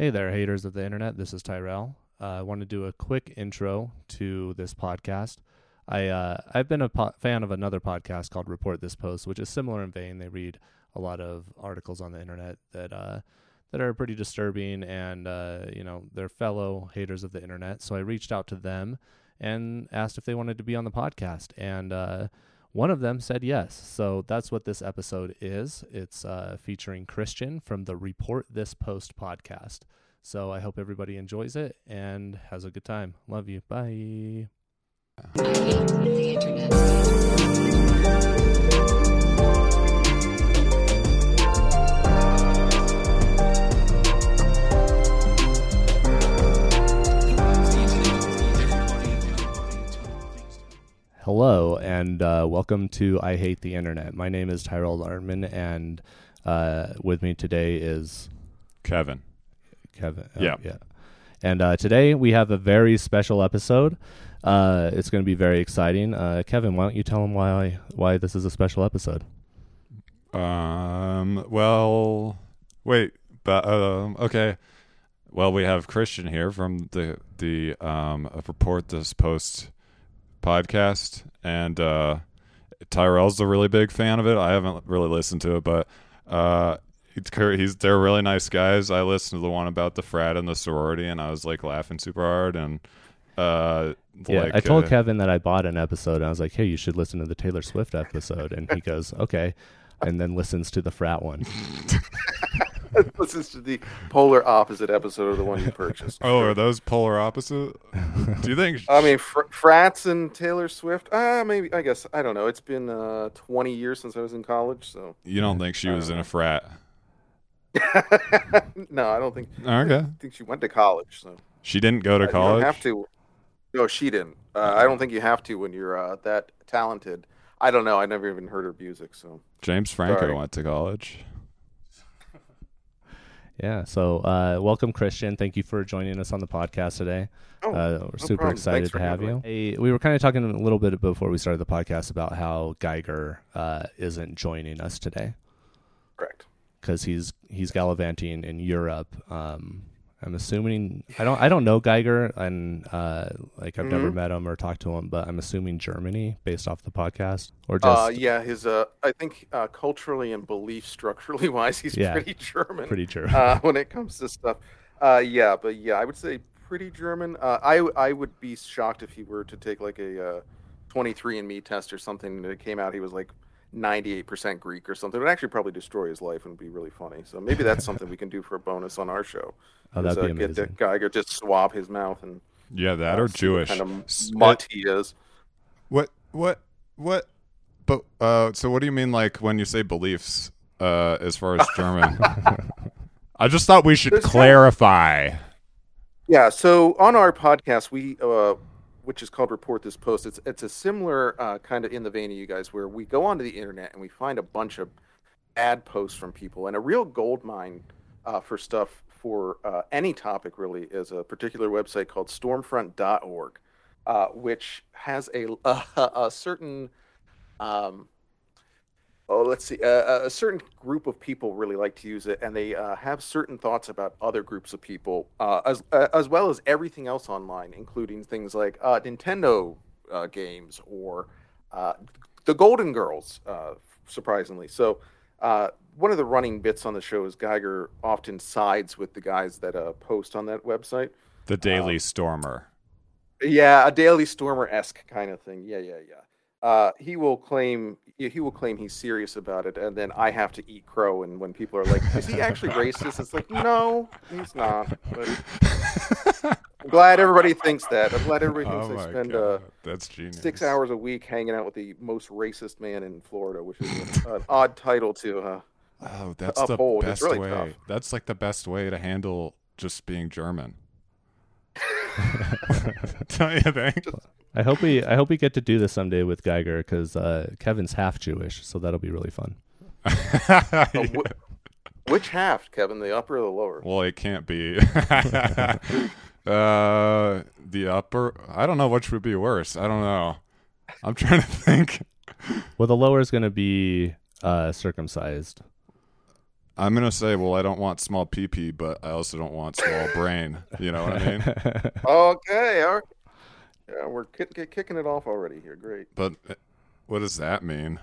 Hey there, haters of the internet. This is Tyrell. Uh, I want to do a quick intro to this podcast. I uh, I've been a po- fan of another podcast called Report This Post, which is similar in vein. They read a lot of articles on the internet that uh, that are pretty disturbing, and uh, you know they're fellow haters of the internet. So I reached out to them and asked if they wanted to be on the podcast, and uh, one of them said yes. So that's what this episode is. It's uh, featuring Christian from the Report This Post podcast. So I hope everybody enjoys it and has a good time. Love you. Bye. Hello and uh, welcome to I Hate the Internet. My name is Tyrell Lardman, and uh, with me today is Kevin. Kevin. uh, Yeah. yeah. And uh, today we have a very special episode. Uh, it's going to be very exciting. Uh, Kevin, why don't you tell them why why this is a special episode? Um. Well, wait. But um. Okay. Well, we have Christian here from the the um report this post podcast, and uh, Tyrell's a really big fan of it. I haven't really listened to it, but uh, it's he's they're really nice guys. I listened to the one about the frat and the sorority, and I was like laughing super hard. And uh, Yeah, like, I told uh, Kevin that I bought an episode, and I was like, "Hey, you should listen to the Taylor Swift episode." And he goes, "Okay," and then listens to the frat one. listens to the polar opposite episode of the one you purchased. Oh, are those polar opposite? Do you think? I mean, fr- frats and Taylor Swift. Ah, maybe. I guess I don't know. It's been uh, 20 years since I was in college, so you don't think she was in a frat? no, I don't think. Okay. I think she went to college. So She didn't go to Uh, you college. have to. No, she didn't. Uh, I don't think you have to when you're uh, that talented. I don't know. I never even heard her music. So James Franco Sorry. went to college. Yeah. So, uh, welcome, Christian. Thank you for joining us on the podcast today. Oh, uh, we're super problem. excited Thanks to have you. we were kind of talking a little bit before we started the podcast about how Geiger uh, isn't joining us today correct. because he's he's gallivanting in Europe. Um, I'm assuming I don't I don't know Geiger and uh, like I've never Mhm. met him or talked to him, but I'm assuming Germany based off the podcast or just Uh, yeah, his. Uh, I think uh, culturally and belief structurally wise, he's Yeah. pretty German. pretty German uh, when it comes to stuff. Uh, yeah, but yeah, I would say pretty German. Uh, I I would be shocked if he were to take like a uh, 23andMe test or something that came out he was like 98% Greek or something. It would actually probably destroy his life and be really funny. So maybe that's something we can do for a bonus on our show. oh, that'd be uh, Get amazing. that Geiger just swab his mouth and Yeah, that uh, or Jewish. kind of mutt he is. What? What? What? But uh, so what do you mean, like when you say beliefs, uh, as far as German? I just thought we should There's kind of- clarify. Yeah, so on our podcast, we uh, which is called Report This Post, it's it's a similar uh, kind of in the vein of you guys, where we go onto the internet and we find a bunch of ad posts from people, and a real gold mine uh, for stuff for uh, any topic really is a particular website called Stormfront.org, uh, which has a a, a certain um, oh let's see uh, a certain group of people really like to use it and they uh, have certain thoughts about other groups of people uh, as uh, as well as everything else online including things like uh, nintendo uh, games or uh, the golden girls uh, surprisingly so uh, one of the running bits on the show is geiger often sides with the guys that uh, post on that website The Daily Um, Stormer. yeah, a Daily Stormer esque kind of thing. Yeah, yeah, yeah. Uh, he will claim he will claim he's serious about it, and then I have to eat crow. And when people are like, "Is he actually racist?" It's like, no, he's not. But I'm glad everybody thinks that. I'm glad everybody Oh thinks I spend uh, that's genius. six hours a week hanging out with the most racist man in Florida, which is an, an odd title to. Uh, Oh, that's uphold. the best really way. tough. That's like the best way to handle just being German. Don't you think? I hope we I hope we get to do this someday with Geiger because uh, Kevin's half Jewish, so that'll be really fun. oh, wh- which half, Kevin? The upper or the lower? Well, it can't be. uh, the upper. I don't know which would be worse. I don't know. I'm trying to think. Well, the lower is going to be uh, circumcised. I'm gonna say, well, I don't want small PP, but I also don't want small brain. You know what I mean? Okay, all right. Yeah, we're kick, kick- kicking it off already here. Great. But uh, what does that mean?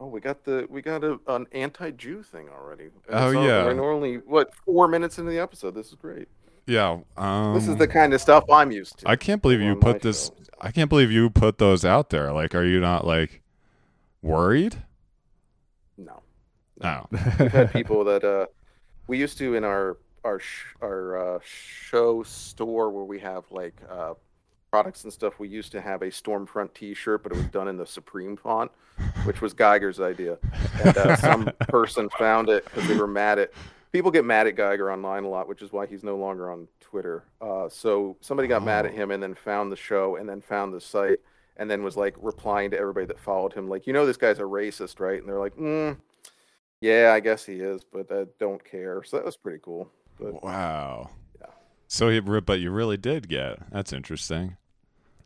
Oh, we got the we got a, an anti-Jew thing already. And Oh, it's al- yeah. we're only what four minutes into the episode. This is great. Yeah. Um, This is the kind of stuff I'm used to. I can't believe you put this. show. I can't believe you put those out there. Like, are you not like worried? No, No. we've had people that uh, we used to in our our sh- our uh, show store where we have like uh, products and stuff. We used to have a Stormfront T-shirt, but it was done in the Supreme font, which was Geiger's idea. And uh, some person found it because they were mad at people get mad at Geiger online a lot, which is why he's no longer on Twitter. Uh, so somebody got mad at him and then found the show and then found the site and then was like replying to everybody that followed him, like, you know, this guy's a racist, right? And they're like, mm, yeah, I guess he is, but I don't care. So that was pretty cool. But Wow. Yeah. So, you, but you really did get. That's interesting.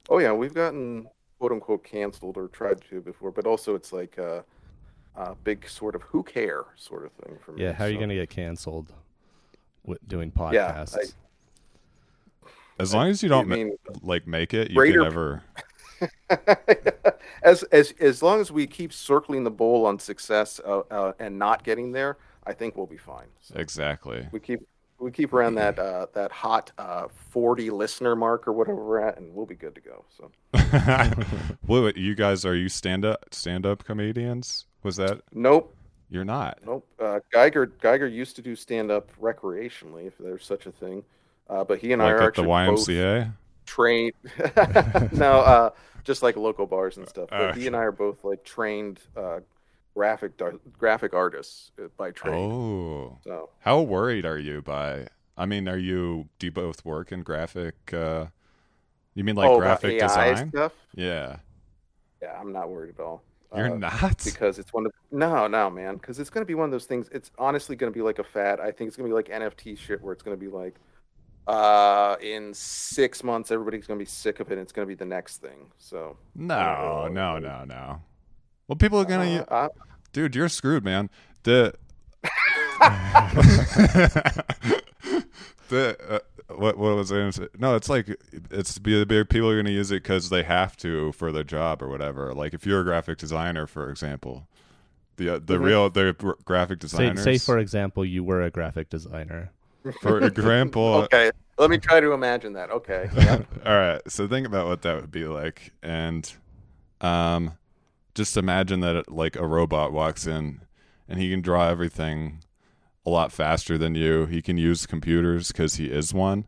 oh yeah, we've gotten quote unquote canceled or tried to before, but also it's like a, a big sort of who care sort of thing for me. yeah, how are you so- going to get canceled with doing Yeah, podcasts? I- As long as you don't ma- mean, like make it, you Greater- can never. as as as long as we keep circling the bowl on success uh, uh, and not getting there, I think we'll be fine. So Exactly. we keep we keep around that uh, that hot uh, forty listener mark or whatever we're at, and we'll be good to go. So wait, wait, you guys are you stand up stand up comedians? Was that nope, you're not? nope. Uh, Geiger Geiger used to do stand up recreationally, if there's such a thing. Uh, but he and I are at the actually both YMCA? Trained. no, uh, just like local bars and stuff. But Oh, he and I are both like trained uh, graphic graphic artists uh, by trade. Oh, So how worried are you by? I mean, are you? Do you both work in graphic? uh You mean like oh, graphic design? stuff. Yeah, Yeah, I'm not worried at all. you're Uh, not. because it's one of no, no, man. Because it's gonna be one of those things. It's honestly gonna be like a fad. I think it's gonna be like NFT shit, where it's gonna be like, uh, in six months, everybody's gonna be sick of it. and It's gonna be the next thing. So No, no, no, no. Well, people are gonna, uh, I- dude. You're screwed, man. The the uh, what what was I gonna say? No, it's like it's be the big people are gonna use it because they have to for their job or whatever. Like if you're a graphic designer, for example, the uh, the Mhm. real the gr- graphic say, designers. say, for example, you were a graphic designer. For example, okay, let me try to imagine that. Okay, yeah. All right. So think about what that would be like, and um, just imagine that like a robot walks in, and he can draw everything a lot faster than you. He can use computers because he is one,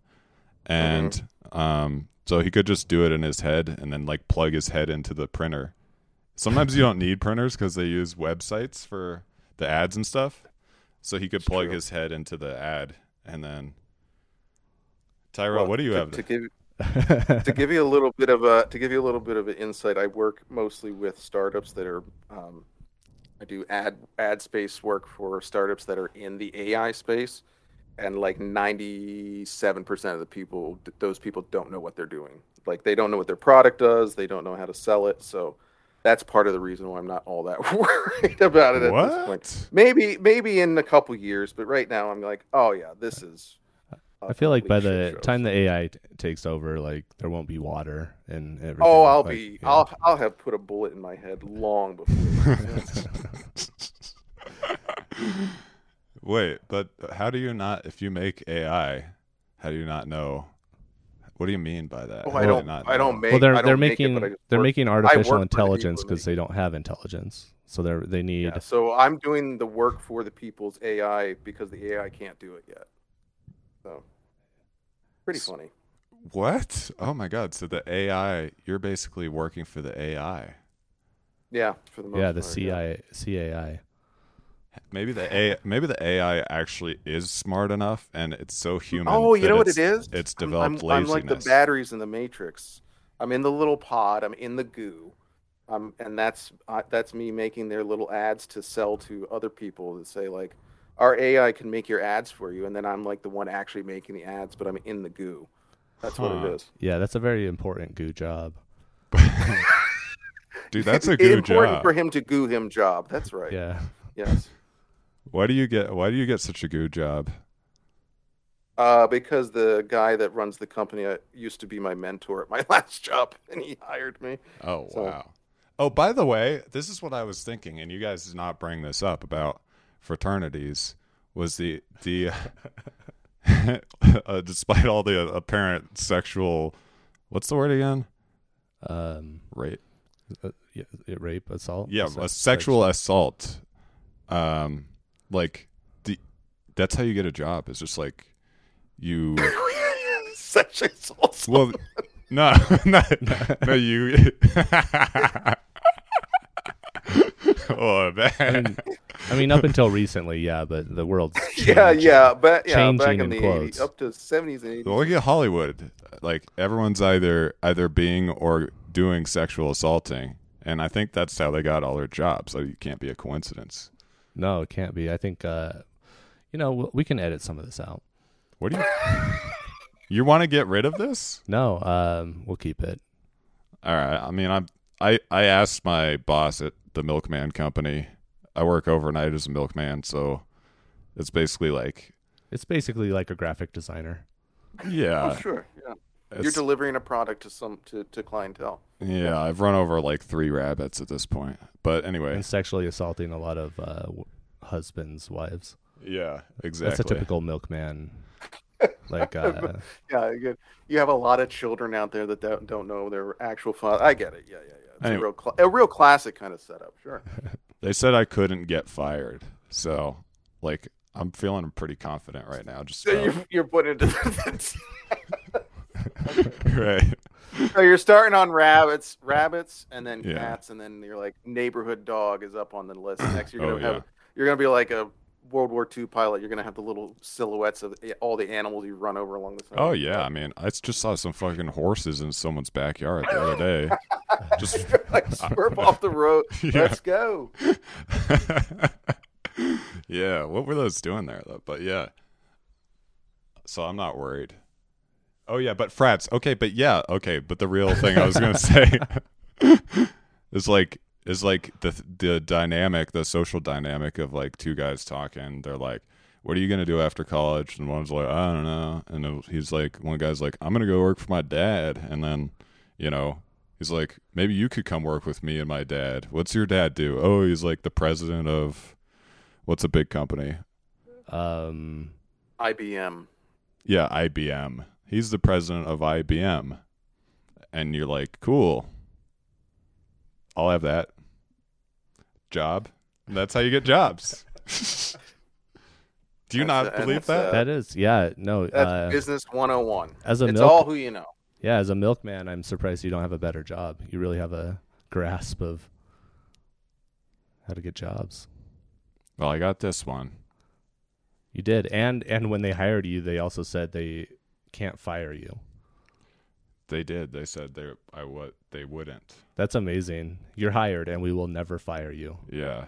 and um, so he could just do it in his head and then like plug his head into the printer. Sometimes you don't need printers because they use websites for the ads and stuff. So he could plug true. his head into the ad and then. Tyrell, Well, what do you to, have? to give to give you a little bit of a to give you a little bit of an insight? I work mostly with startups that are. Um, I do ad ad space work for startups that are in the AI space, and like ninety seven percent of the people, those people don't know what they're doing. Like they don't know what their product does. They don't know how to sell it. So that's part of the reason why I'm not all that worried about it at this point. What? Maybe maybe in a couple years, but right now I'm like, oh yeah, this is. I feel like by the shit show. time the AI t- takes over, like there won't be water and everything. Oh, I'll like, be. yeah. I'll. I'll have put a bullet in my head long before. Wait, but how do you not? If you make AI, how do you not know? What do you mean by that? oh, How I do you don't. not I don't make. well, they're they're don't make making it, but I just they're work- making artificial for the people intelligence because they don't have intelligence, so they're they need. Yeah, so I'm doing the work for the people's AI because the AI can't do it yet. So, pretty S- funny. What? Oh my god! So the AI, you're basically working for the AI. Yeah, for the most yeah, the part, CI, CAI. Maybe the A, maybe the AI actually is smart enough, and it's so human. Oh, you know what it's- it is? It's I'm- developed I'm, I'm, like the batteries in the Matrix. I'm in the little pod. I'm in the goo. Um, and that's uh, that's me making their little ads to sell to other people that say like, our AI can make your ads for you, and then I'm like the one actually making the ads, but I'm in the goo. That's what it is. Yeah, that's a very important goo job. Dude, that's a It's good important job. for him to goo him job. That's right. Yeah, Yes. Why do you get why do you get such a good job? Uh, because the guy that runs the company uh, used to be my mentor at my last job, and he hired me. Oh So- wow. Oh, by the way, this is what I was thinking, and you guys did not bring this up about fraternities. Was the the uh, despite all the apparent sexual, what's the word again? Um, Rape. uh, yeah, yeah, rape, assault. Yeah, Sex- a sexual assault. Um, like the that's how you get a job. It's just like you. Such a soul. Well, no, no, no, you. oh man. I mean, I mean, up until recently, yeah, but the world's yeah, yeah, but yeah, Changing back in in the quotes. 80s, up to seventies and eighties. Well, look at Hollywood. Like everyone's either either being or doing sexual assaulting, and I think that's how they got all their jobs. So it can't be a coincidence. No, it can't be. I think, uh, you know, we- we can edit some of this out. What do you? you want to get rid of this? No, um, we'll keep it. All right. I mean, I'm. I I asked my boss at the milkman company. I work overnight as a milkman, so it's basically like, It's basically like a graphic designer. yeah, oh, sure, yeah. You're delivering a product to some to, to clientele. yeah. I've run over like three rabbits at this point, but anyway, and sexually assaulting a lot of uh, w- husbands' wives. yeah, exactly. That's a typical milkman. Like, uh, Yeah, you, you have a lot of children out there that don't, don't know their actual father. I get it. Yeah, yeah, yeah. It's Anyway. a real cla- a real classic kind of setup. Sure. They said I couldn't get fired, so like I'm feeling pretty confident right now. Just So you're you're put into the, right. so you're starting on rabbits, rabbits, and then Yeah. cats, and then you're like neighborhood dog is up on the list next. You're gonna Oh, have yeah. you're gonna be like a World War II pilot. You're gonna have the little silhouettes of all the animals you run over along the side. Oh yeah, I mean, I just saw some fucking horses in someone's backyard the other day. Just like swerve off the road. Yeah. Let's go. yeah, what were those doing there though? But yeah. So I'm not worried. Oh yeah, but frats. Okay, but yeah, okay, but the real thing I was going to say is like is like the the dynamic, the social dynamic of like two guys talking. They're like, "What are you going to do after college?" And one's like, "I don't know." And then he's like, one guy's like, "I'm going to go work for my dad." And then, you know, he's like, "Maybe you could come work with me and my dad." What's your dad do? Oh, he's like the president of what's a big company? um, IBM. Yeah, IBM. He's the president of IBM. And you're like, cool. I'll have that job. And that's how you get jobs. Do you That's not a- believe that? a- that is, yeah, no. That's Uh, business 101. as a it's milk, all who you know. yeah, as a milkman, I'm surprised you don't have a better job. You really have a grasp of how to get jobs. well, I got this one. You did, and and when they hired you, they also said they can't fire you. They did. They said they I what they wouldn't. That's amazing. You're hired, and we will never fire you. Yeah.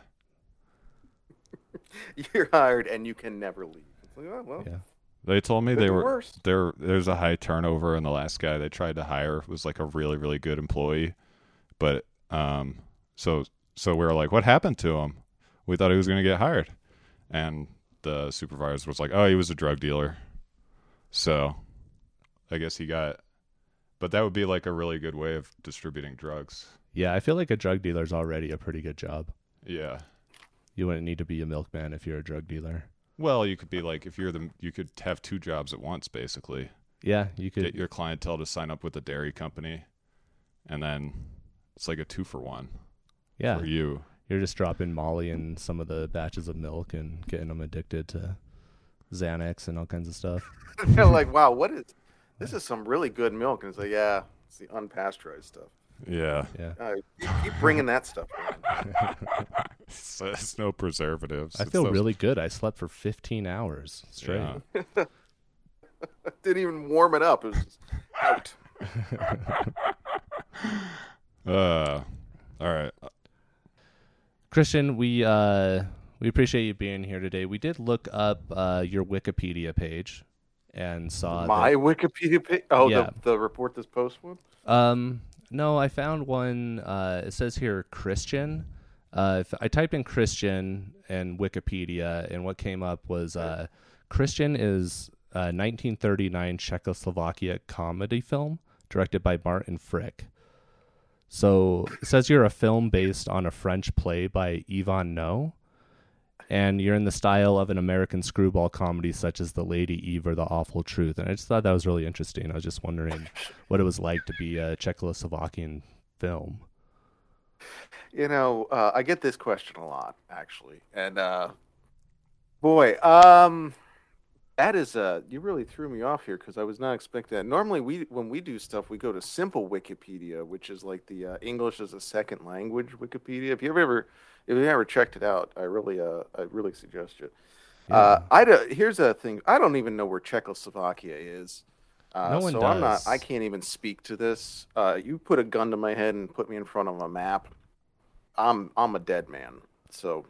You're hired and you can never leave. It's like, oh, well, Yeah. They told me They're they the were worst. there. There's a high turnover, and the last guy they tried to hire was like a really, really good employee. But um, so so we were like, what happened to him? We thought he was going to get hired, and the supervisor was like, oh, he was a drug dealer. So I guess he got. But that would be like a really good way of distributing drugs. Yeah, I feel like a drug dealer's already a pretty good job. Yeah. You wouldn't need to be a milkman if you're a drug dealer. Well, you could be like if you're the you could have two jobs at once, basically. Yeah, you could. get your clientele to sign up with a dairy company, and then it's like a two for one yeah, for you. you're just dropping Molly in some of the batches of milk and getting them addicted to Xanax and all kinds of stuff. Like, wow, what is this? Is some really good milk? And it's like, yeah, it's the unpasteurized stuff. Yeah, Yeah, Uh, keep, keep bringing that stuff. it's, it's no preservatives. I It's feel those- really good. I slept for 15 hours straight. Yeah. Didn't even warm it up. It was just out. Uh, all right. Christian, we uh, we appreciate you being here today. We did look up uh, your Wikipedia page and saw My that- Wikipedia page. Oh, Yeah. the, the report this post one. Um, no, I found one. Uh, it says here Christian. Uh, if I typed in Christian and Wikipedia, and what came up was uh, Christian is a 1939 Czechoslovakia comedy film directed by Martin Frick. So it says you're a film based on a French play by Yvan Noé, and you're in the style of an American screwball comedy such as The Lady Eve or The Awful Truth. And I just thought that was really interesting. I was just wondering what it was like to be a Czechoslovakian film. You know, uh, I get this question a lot, actually, and uh, boy, um, that is uh, you really threw me off here because I was not expecting that. Normally, we when we do stuff, we go to simple Wikipedia, which is like the uh, English as a second language Wikipedia. If you ever ever if you ever checked it out, I really uh, I really suggest it. Uh, I do, here's a thing. I don't even know where Czechoslovakia is. Uh, No one so I'm not. does. I can't even speak to this. Uh, you put a gun to my head and put me in front of a map. I'm I'm a dead man. So,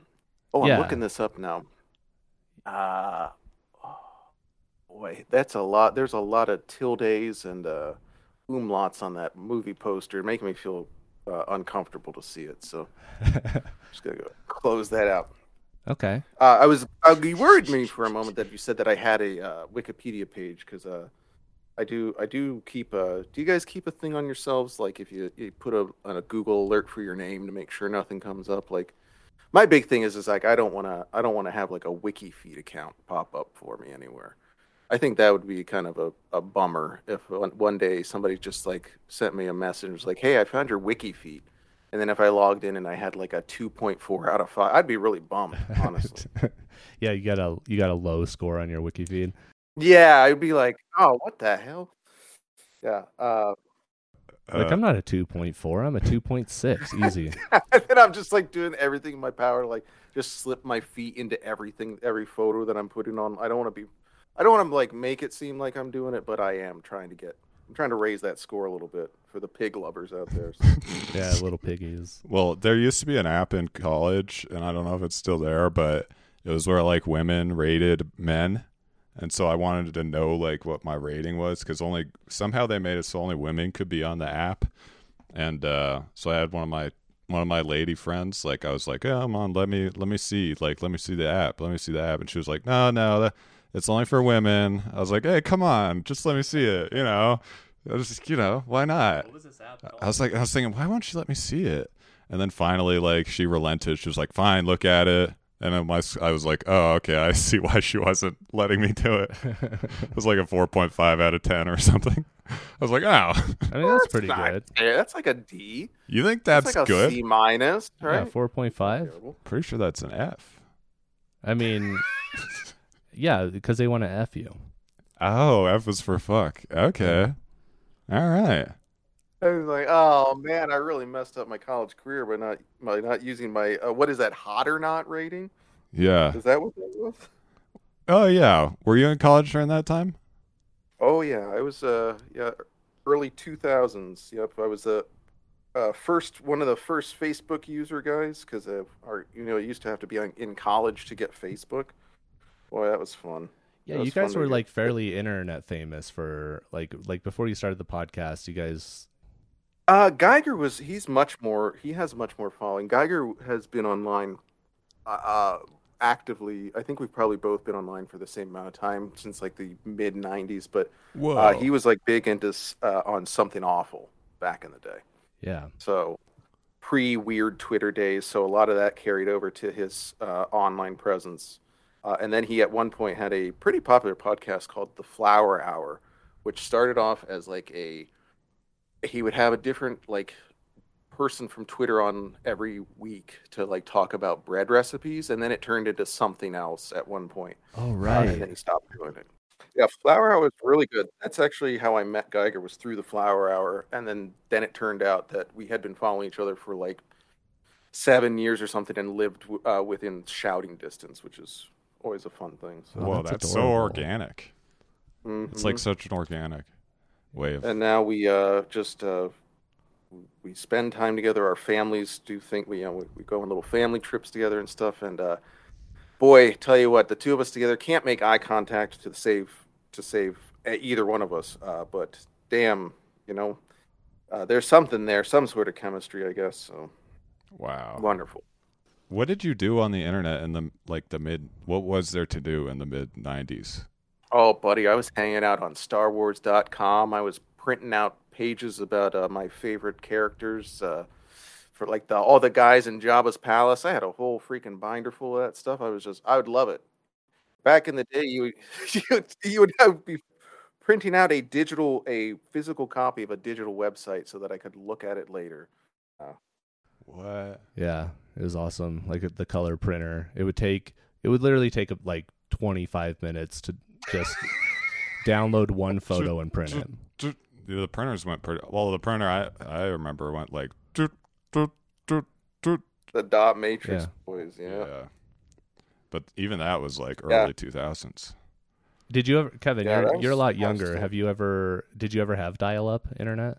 oh, I'm Yeah. looking this up now. Uh, boy, that's a lot. There's a lot of tildes and uh, umlauts on that movie poster, making me feel uh, uncomfortable to see it. So, I'm just gonna go close that out. okay. Uh, I was uh, you worried me for a moment that you said that I had a uh, Wikipedia page because uh, I do I do keep a. Do you guys keep a thing on yourselves like if you, you put a on a Google alert for your name to make sure nothing comes up? Like my big thing is is like I don't want to I don't want to have like a WikiFeet account pop up for me anywhere. I think that would be kind of a, a bummer if one, one day somebody just like sent me a message and was like, "Hey, I found your WikiFeet," and then if I logged in and I had like a 2.4 out of five, I'd be really bummed, honestly. yeah, you got a you got a low score on your WikiFeet. Yeah, I'd be like, oh, what the hell? Yeah. Uh, Like Uh, I'm not a 2.4, I'm a 2.6. Easy. and then I'm just like doing everything in my power, to, like just slip my feet into everything, every photo that I'm putting on. I don't want to be, I don't want to like make it seem like I'm doing it, but I am trying to get, I'm trying to raise that score a little bit for the pig lovers out there. So. yeah, little piggies. Well, there used to be an app in college, and I don't know if it's still there, but it was where like women rated men, and so I wanted to know like what my rating was because only somehow they made it so only women could be on the app, and uh, so I had one of my one of my lady friends like I was like, oh, come on, let me let me see like let me see the app, let me see the app, and she was like, no, no, that, it's only for women. I was like, hey, come on, just let me see it, you know. I was just, you know, why not? was this app I was like, I was thinking, why won't she let me see it? And then finally, like, she relented. She was like, fine, look at it. And then my, I was like, oh, okay, I see why she wasn't letting me do it. It was like a 4.5 out of 10 or something. I was like, oh, I mean, that's pretty good. fair. That's like a D. you think that's, like a good? C minus, Yeah, right? 4.5. Pretty sure that's an F. I mean, yeah, because they want to F you. Oh, F is for fuck. Okay. All right. I was like, oh man, I really messed up my college career by not by not using my uh, what is that hot or not rating? Yeah. Is that what that was? Oh, yeah. Were you in college during that time? Oh yeah, I was uh yeah early two thousands. Yep, I was the uh, first one of the first Facebook user guys because uh, our you know it used to have to be on, in college to get Facebook. Boy, that was fun. Yeah, That you guys were like fairly internet famous for like like before you started the podcast. You guys, Uh, Geiger was he's much more he has much more following. Geiger has been online uh, uh actively. I think we've probably both been online for the same amount of time since like the mid '90s. But uh, he was like big into uh, on something awful back in the day. yeah, So pre weird Twitter days. So a lot of that carried over to his uh, online presence. Uh, and then he at one point had a pretty popular podcast called The Flower Hour, which started off as like a he would have a different like person from Twitter on every week to like talk about bread recipes, and then it turned into something else at one point. oh Uh, right, and then he stopped doing it. Yeah, Flower Hour was really good. That's actually how I met Geiger was through the Flower Hour, and then then it turned out that we had been following each other for like seven years or something, and lived uh, within shouting distance, which is always a fun thing. So. Whoa, that's that's, so organic. It's Mhm. like such an organic way of. and now we uh, just uh, we spend time together. Our families do think we you know we, we go on little family trips together and stuff. And uh, boy, tell you what, the two of us together can't make eye contact to save to save uh, either one of us. Uh, but damn, you know, uh, there's something there, some sort of chemistry, I guess. So Wow. wonderful. What did you do on the internet in the like the mid? What was there to do in the mid '90s? Oh, buddy, I was hanging out on StarWars.com. I was printing out pages about uh, my favorite characters uh, for like the all the guys in Jabba's palace. I had a whole freaking binder full of that stuff. I was just, I would love it. Back in the day, you would you would, you would have, be printing out a digital, a physical copy of a digital website so that I could look at it later. What? Yeah, it was awesome. Like the color printer, it would take it would literally take like 25 minutes to just download one photo and print it. The printers went pretty well. The printer I I remember went like doot, doot, doot, doot. The dot matrix Yeah. boys, yeah. yeah. But even that was like Yeah. early 2000s. Did you ever, Kevin? Yeah, you're that you're a lot younger. Have you ever? Did you ever have dial-up internet?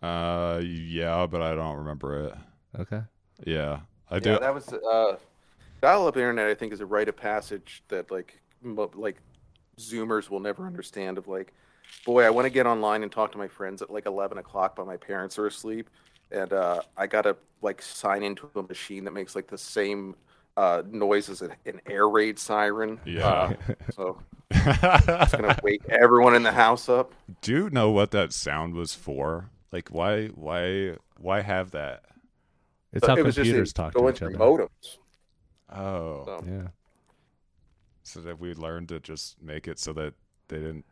Uh, yeah, but I don't remember it. Okay. Yeah, I do. Yeah, that was uh, dial-up internet. I think is a rite of passage that like like Zoomers will never understand. Of like, boy, I want to get online and talk to my friends at like eleven o'clock, but my parents are asleep, and uh, I gotta like sign into a machine that makes like the same uh, noise as an, an air raid siren. Yeah. Uh, so it's gonna wake everyone in the house up. do you know what that sound was for? Like, why, why, why have that? It's how it was just computers talk to each other. modems. Oh, So. Yeah. so that we learned to just make it so that they didn't.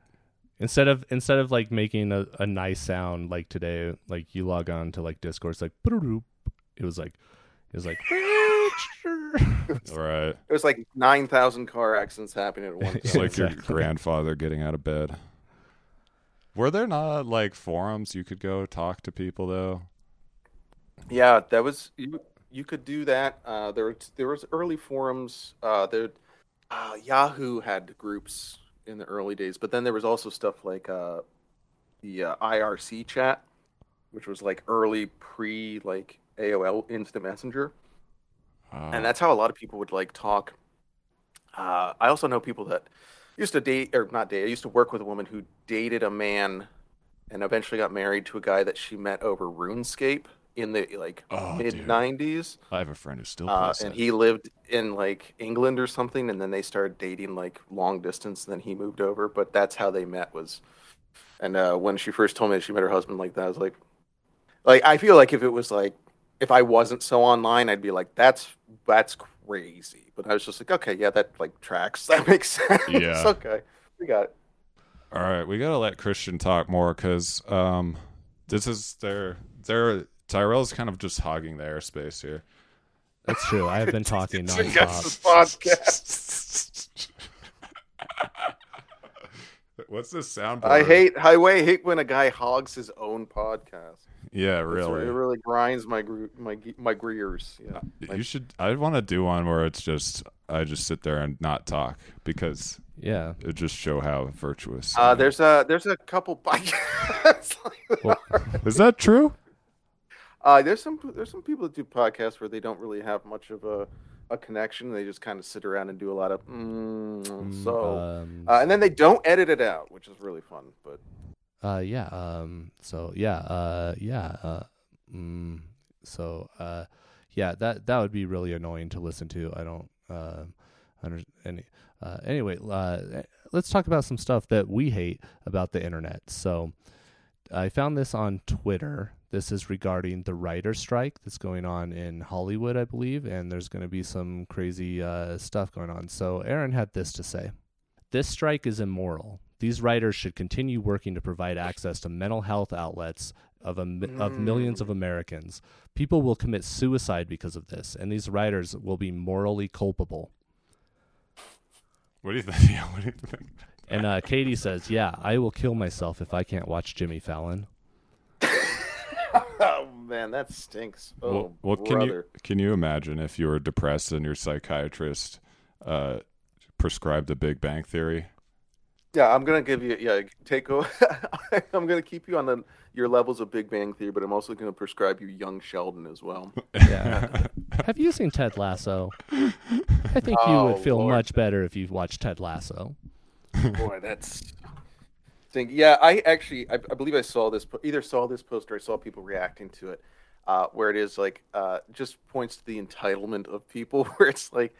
Instead of instead of like making a, a nice sound like today, like you log on to like Discord, it's like it was like it was like Right. It was like nine thousand car accidents happening at once. time. It's like your grandfather getting out of bed. Were there not like forums you could go talk to people though? Yeah, that was you. You could do that. Uh, there, there was early forums. Uh, there, uh, Yahoo had groups in the early days, but then there was also stuff like uh, the uh, IRC chat, which was like early pre like AOL Instant Messenger, Uh, and that's how a lot of people would like talk. Uh, I also know people that used to date or not date. I used to work with a woman who dated a man, and eventually got married to a guy that she met over RuneScape in the like Oh, mid '90s. I have a friend who still Uh, and that. he lived in like England or something, and then they started dating like long distance. And then he moved over, but that's how they met. Was and uh, when she first told me that she met her husband like that, I was like, like I feel like if it was like if I wasn't so online, I'd be like, that's that's crazy. But I was just like, okay, yeah, that like tracks. That makes sense. Yeah. okay, we got it. All right, we gotta let Christian talk more because um, this is their their Tyrell's kind of just hogging the airspace here. That's true. I have been talking It's a nonstop. podcast. What's this sound? I hate highway. Hate when a guy hogs his own podcast. Yeah, really. it really grinds my gr- my my gears. Yeah, You should. I would want to do one where it's just I just sit there and not talk because Yeah. it just show how virtuous. Uh, there's a there's a couple podcasts. like Well, is that true? Uh, there's some there's some people that do podcasts where they don't really have much of a, a connection. They just kind of sit around and do a lot of mm, so, um, uh, and then they don't edit it out, which is really fun. But Uh, yeah. Um. So yeah. Uh. Yeah. Uh. Mm, so uh. Yeah. That that would be really annoying to listen to. I don't. Uh. Under any. Uh. Anyway. Uh. Let's talk about some stuff that we hate about the internet. So, I found this on Twitter. This is regarding the writer strike that's going on in Hollywood, I believe, and there's going to be some crazy uh, stuff going on. So, Aaron had this to say. This strike is immoral. These writers should continue working to provide access to mental health outlets of, a, of millions of Americans. People will commit suicide because of this, and these writers will be morally culpable. What do you think? Yeah, what do you think? And uh, Katie says, Yeah, I will kill myself if I can't watch Jimmy Fallon. Oh man, that stinks. Oh, well, well, can you can you imagine if you were depressed and your psychiatrist uh, prescribed the Big Bang Theory? Yeah, I'm gonna give you. Yeah, take. I'm gonna keep you on the your levels of Big Bang Theory, but I'm also gonna prescribe you Young Sheldon as well. Yeah. Have you seen Ted Lasso? I think you Oh, would feel Lord. much better if you watched Ted Lasso. Boy, that's. Think, yeah, I actually, I, I believe I saw this. Either saw this post or I saw people reacting to it. uh, where it is like uh, just points to the entitlement of people, where it's like,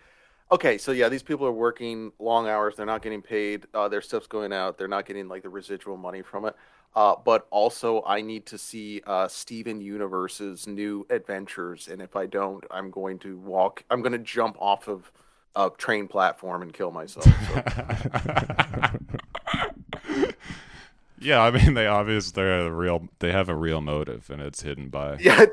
okay, so yeah, these people are working long hours, they're not getting paid, uh, their stuff's going out, they're not getting like the residual money from it. Uh, but also, I need to see uh, Steven Universe's new adventures, and if I don't, I'm going to walk. I'm going to jump off of a train platform and kill myself. So. yeah, I mean they obviously they're a real they have a real motive and it's hidden by yeah,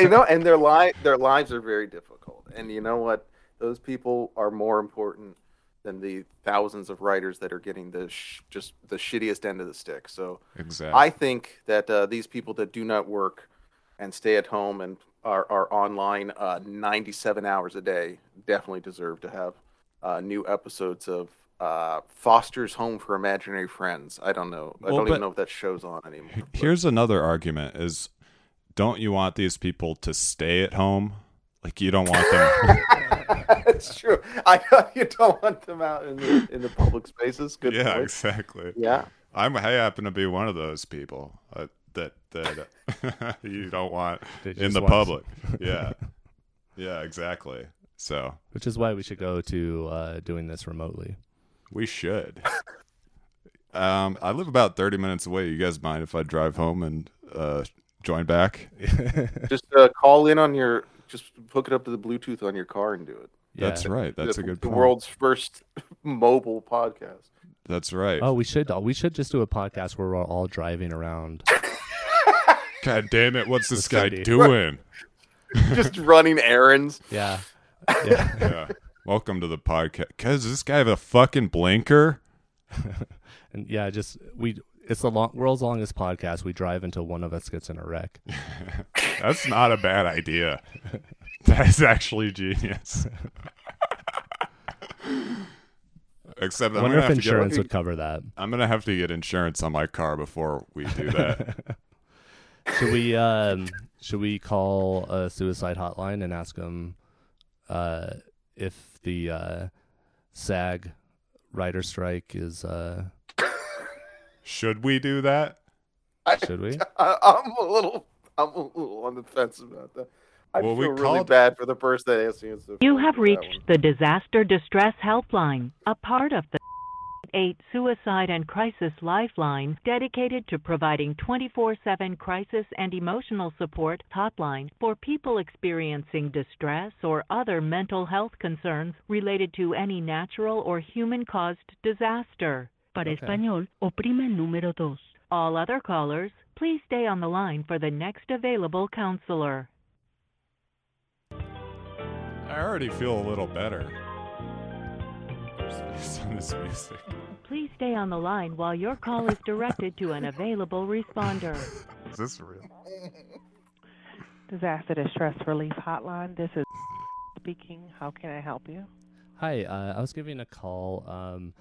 you know, and their li- their lives are very difficult. And you know what? Those people are more important than the thousands of writers that are getting the sh- just the shittiest end of the stick. So exactly. I think that uh, these people that do not work and stay at home and are, are online uh, 97 hours a day definitely deserve to have uh, new episodes of uh, Foster's Home for Imaginary Friends. I don't know. I Well, don't even know if that show's on anymore. but- Here's another argument: is don't you want these people to stay at home? Like you don't want them. That's true. I know you don't want them out in the in the public spaces. Good yeah, point. exactly. Yeah. I'm. I happen to be one of those people uh, that that uh, you don't want in the want- public. Yeah, yeah, exactly. So Which is why we should go to uh, doing this remotely. We should. Um, I live about 30 minutes away. You guys mind if I drive home and uh, join back? Just uh, call in on your. Just hook it up to the Bluetooth on your car and do it. That's right. That's the, a good The point. world's first mobile podcast. That's right. Oh, we should we should just do a podcast where we're all driving around. God damn it! What's this The guy city. doing? Just running errands. Yeah. Yeah. yeah. Welcome to the podcast. Cause does this guy have a fucking blinker? and yeah, just we it's the long, world's longest podcast. We drive until one of us gets in a wreck. That's not a bad idea. That is actually genius. Except I wonder if insurance get, would cover that. I'm gonna have to get insurance on my car before we do that. Should we um should we call a suicide hotline and ask them uh if the uh SAG writer strike is uh Should we do that? should we? I, I'm a little. I'm a little on the fence about that. I Well, we feel really called- bad for the person that asked me. You have reached the Disaster Distress Helpline, a part of the 8 Suicide and Crisis Lifeline dedicated to providing 24 7 crisis and emotional support hotline for people experiencing distress or other mental health concerns related to any natural or human caused disaster. Para Okay. español, oprime el número dos. All other callers, please stay on the line for the next available counselor. I already feel a little better. Based on this music. Please stay on the line while your call is directed to an available responder. Is this real? Disaster Distress Relief Hotline. This is speaking. How can I help you? Hi, uh, I was giving a call. Um,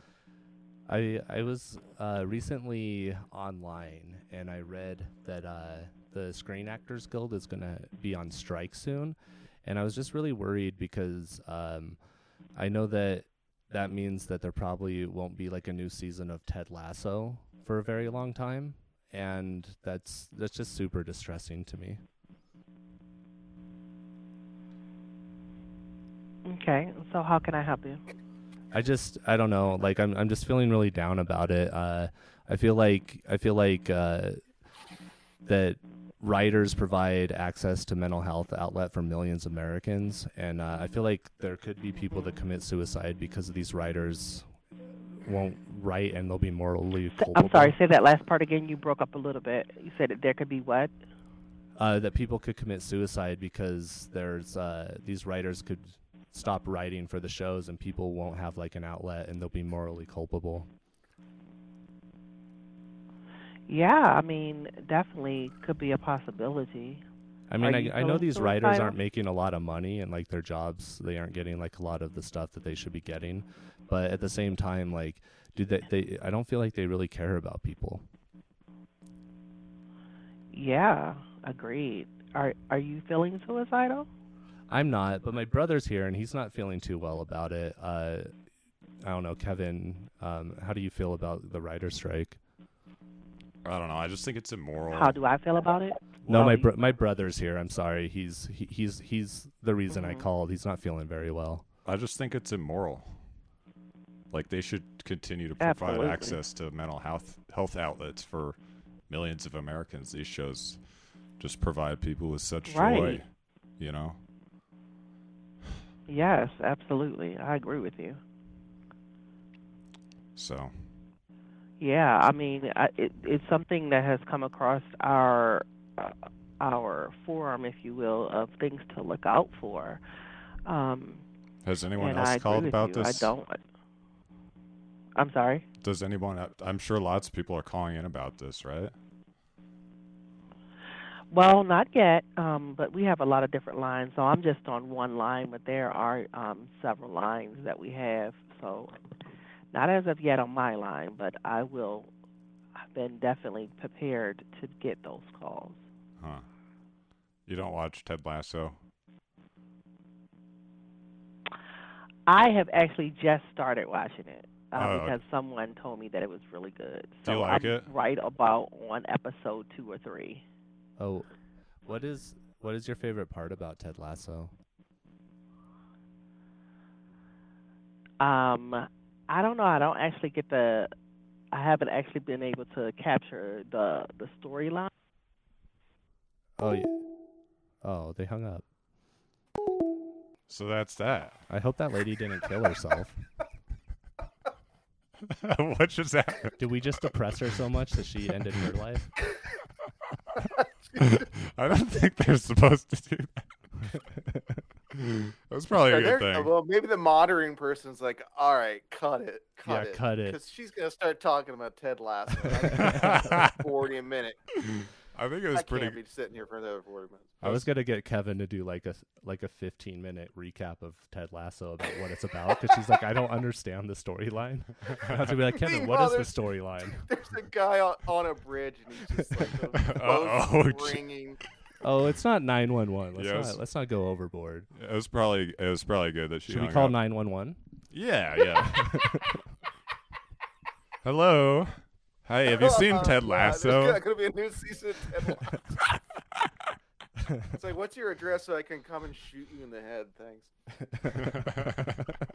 I I was uh, recently online and I read that uh, the Screen Actors Guild is going to be on strike soon, and I was just really worried because um, I know that that means that there probably won't be like a new season of Ted Lasso for a very long time, and that's that's just super distressing to me. Okay, so how can I help you? I just I don't know. Like I'm I'm just feeling really down about it. Uh, I feel like I feel like uh, that writers provide access to mental health outlet for millions of Americans, and uh, I feel like there could be people that commit suicide because these writers won't write and they'll be morally culpable. I'm sorry, say that last part again. You broke up a little bit. You said that there could be what? uh, that people could commit suicide because there's uh, these writers could stop writing for the shows and people won't have like an outlet and they'll be morally culpable. Yeah, I mean, definitely could be a possibility. I mean, I, I know these writers aren't making a lot of money and like their jobs, they aren't getting like a lot of the stuff that they should be getting. But at the same time, like, do they, they I don't feel like they really care about people. Yeah, agreed. Are are you feeling suicidal? I'm not, but my brother's here and he's not feeling too well about it. Uh, I don't know, Kevin, um, how do you feel about the writer strike? I don't know. I just think it's immoral. How do I feel about it? No, Well, my bro- my brother's here. I'm sorry. He's he, he's he's the reason I Mhm. called. He's not feeling very well. I just think it's immoral. Like they should continue to provide Absolutely. access to mental health health outlets for millions of Americans. These shows just provide people with such joy, you know. Yes, absolutely. I agree with you. So Yeah, I mean, I, it, it's something that has come across our uh, our forum, if you will, of things to look out for. Um, has anyone else I called about you. this? I don't. I'm sorry. Does anyone? I'm sure lots of people are calling in about this, right? Well, not yet, um, but we have a lot of different lines. So I'm just on one line, but there are um, several lines that we have. So not as of yet on my line, but I will. I've been definitely prepared to get those calls. Huh. You don't watch Ted Lasso? I have actually just started watching it uh, Oh, because someone told me that it was really good. Do you like I'm it? right about on episode two or three. Oh, what is what is your favorite part about Ted Lasso? Um, I don't know. I don't actually get the. I haven't actually been able to capture the the storyline. Oh, yeah. oh, they hung up. So that's that. I hope that lady didn't kill herself. what just happened? Did we just depress her so much that she ended her life? I don't think they're supposed to do that. That's probably a good there- thing. Well, maybe the monitoring person's like, "All right, cut it, cut Yeah, it, cut it. because she's gonna start talking about Ted Lasso. Like, Forty a minute. I think it I was pretty. can't be sitting here for another forty minutes. I was gonna get Kevin to do like a like a 15 minute recap of Ted Lasso about what it's about because she's like, I don't understand the storyline. I have to be like, Kevin, what is the storyline? There's a guy on, on a bridge and he's just like the Uh-oh, most gee. ringing. Oh, it's not 911. Let's Yes. not let's not go overboard. It was probably. It was probably good that she. Should we hung call up. 911? Yeah, yeah. Hello. Hey, have you seen Oh, Ted Lasso? There's gonna be a new season of Ted Lasso. it's like, what's your address so I can come and shoot you in the head? Thanks.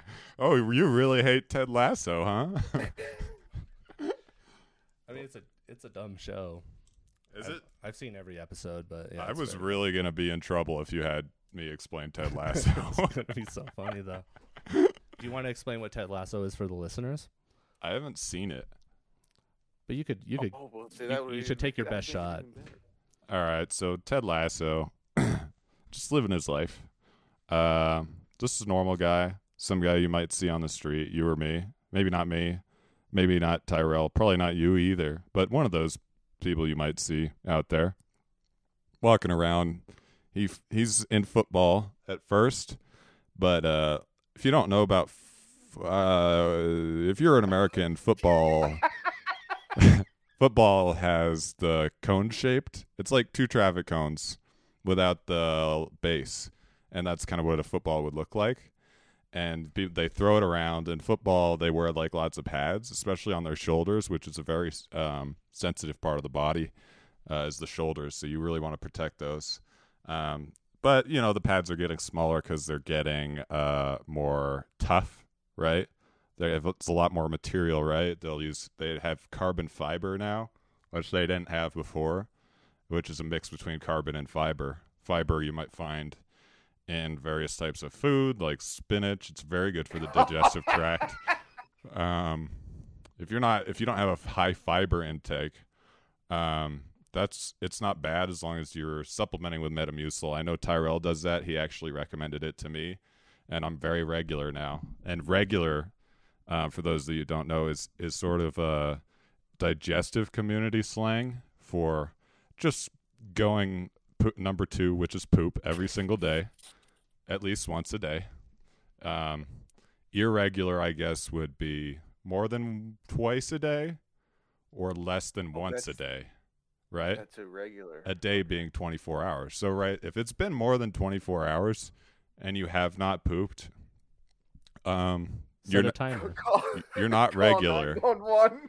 oh, you really hate Ted Lasso, huh? I mean, it's a it's a dumb show. Is I've, it? I've seen every episode, but yeah, I was very- really gonna be in trouble if you had me explain Ted Lasso. it's gonna be so funny though. Do you want to explain what Ted Lasso is for the listeners? I haven't seen it. But you could you could Oh, well, see, you- that would you should take your best shot. All right, so Ted Lasso, just living his life. Uh, just a normal guy, some guy you might see on the street, you or me. Maybe not me, maybe not Tyrell, probably not you either, but one of those people you might see out there walking around. He he's in football at first, but uh, if you don't know about, f- uh, if you're an American football. football has the cone shaped. It's like two traffic cones without the base, and that's kind of what a football would look like. And pe- they throw it around. In football, they wear like lots of pads, especially on their shoulders, which is a very um, sensitive part of the body, uh, is the shoulders. So you really want to protect those. Um, but you know the pads are getting smaller because they're getting uh, more tough, right? They it's a lot more material, right? They'll use they have carbon fiber now, which they didn't have before, which is a mix between carbon and fiber. Fiber you might find in various types of food, like spinach. It's very good for the digestive tract. Um, if you're not if you don't have a high fiber intake, um, that's it's not bad as long as you're supplementing with Metamucil. I know Tyrell does that. He actually recommended it to me, and I'm very regular now. And regular, uh, for those of you who don't know, is is sort of a digestive community slang for just going po- number two, which is poop, every single day, at least once a day. Um, irregular, I guess, would be more than twice a day, or less than Oh, once a day, right? That's irregular. a day being 24 hours. So, right, if it's been more than 24 hours and you have not pooped, um, set you're a not, timer. you're not regular. On one.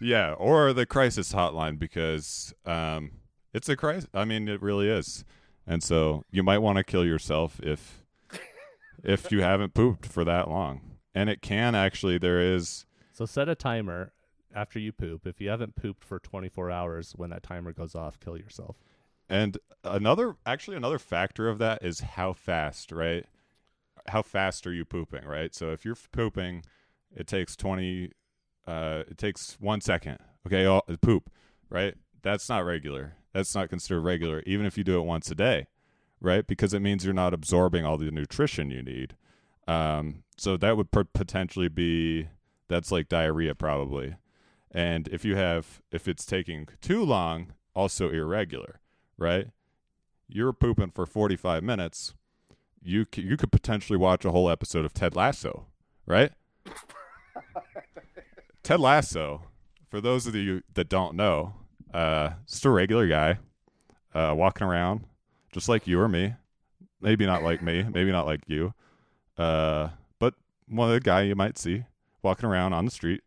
Yeah, or the crisis hotline because um, It's a crisis. I mean, it really is. And so you might want to kill yourself if if you haven't pooped for that long. And it can actually there is So set a timer after you poop. If you haven't pooped for 24 hours, when that timer goes off, kill yourself. and another actually another factor of that is how fast, right? How fast are you pooping, right? So if you're pooping, it takes 20 uh it takes 1 second. Okay, oh, poop, right? That's not regular. That's not considered regular even if you do it once a day, right? Because it means you're not absorbing all the nutrition you need. Um so that would pot- potentially be that's like diarrhea probably. And if you have if it's taking too long, also irregular, right? You're pooping for 45 minutes, you c- you could potentially watch a whole episode of Ted Lasso, right? Ted Lasso, for those of you that don't know, uh, just a regular guy, uh, walking around, just like you or me. Maybe not like me, maybe not like you, uh, but one of the guy you might see walking around on the street.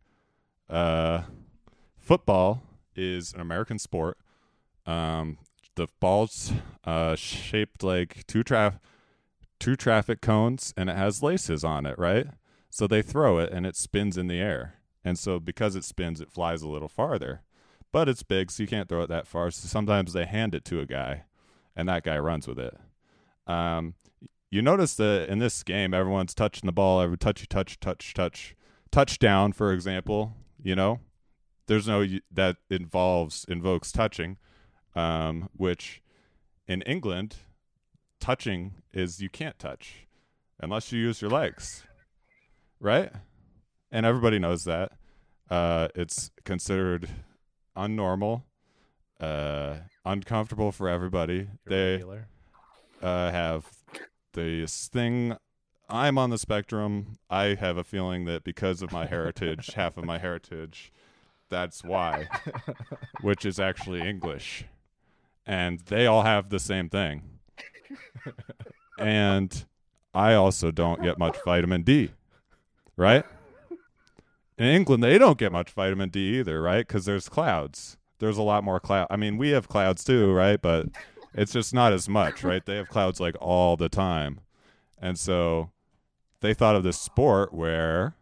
Uh, football is an American sport. Um, the ball's uh, shaped like two traf- two traffic cones, and it has laces on it, right? So they throw it, and it spins in the air. And so because it spins, it flies a little farther. But it's big, so you can't throw it that far. So sometimes they hand it to a guy, and that guy runs with it. Um, you notice that in this game, everyone's touching the ball. Every touch, touch, touch, touch, touchdown, for example. You know, there's no that involves invokes touching, um, which in England, touching is you can't touch unless you use your legs, right? And everybody knows that. Uh, it's considered unnormal, uh, uncomfortable for everybody. They uh, have this thing. I'm on the spectrum. I have a feeling that because of my heritage, half of my heritage, that's why, which is actually English. And they all have the same thing. and I also don't get much vitamin D, right? In England, they don't get much vitamin D either, right? Because there's clouds. There's a lot more cloud. I mean, we have clouds too, right? But it's just not as much, right? They have clouds like all the time. And so they thought of this sport where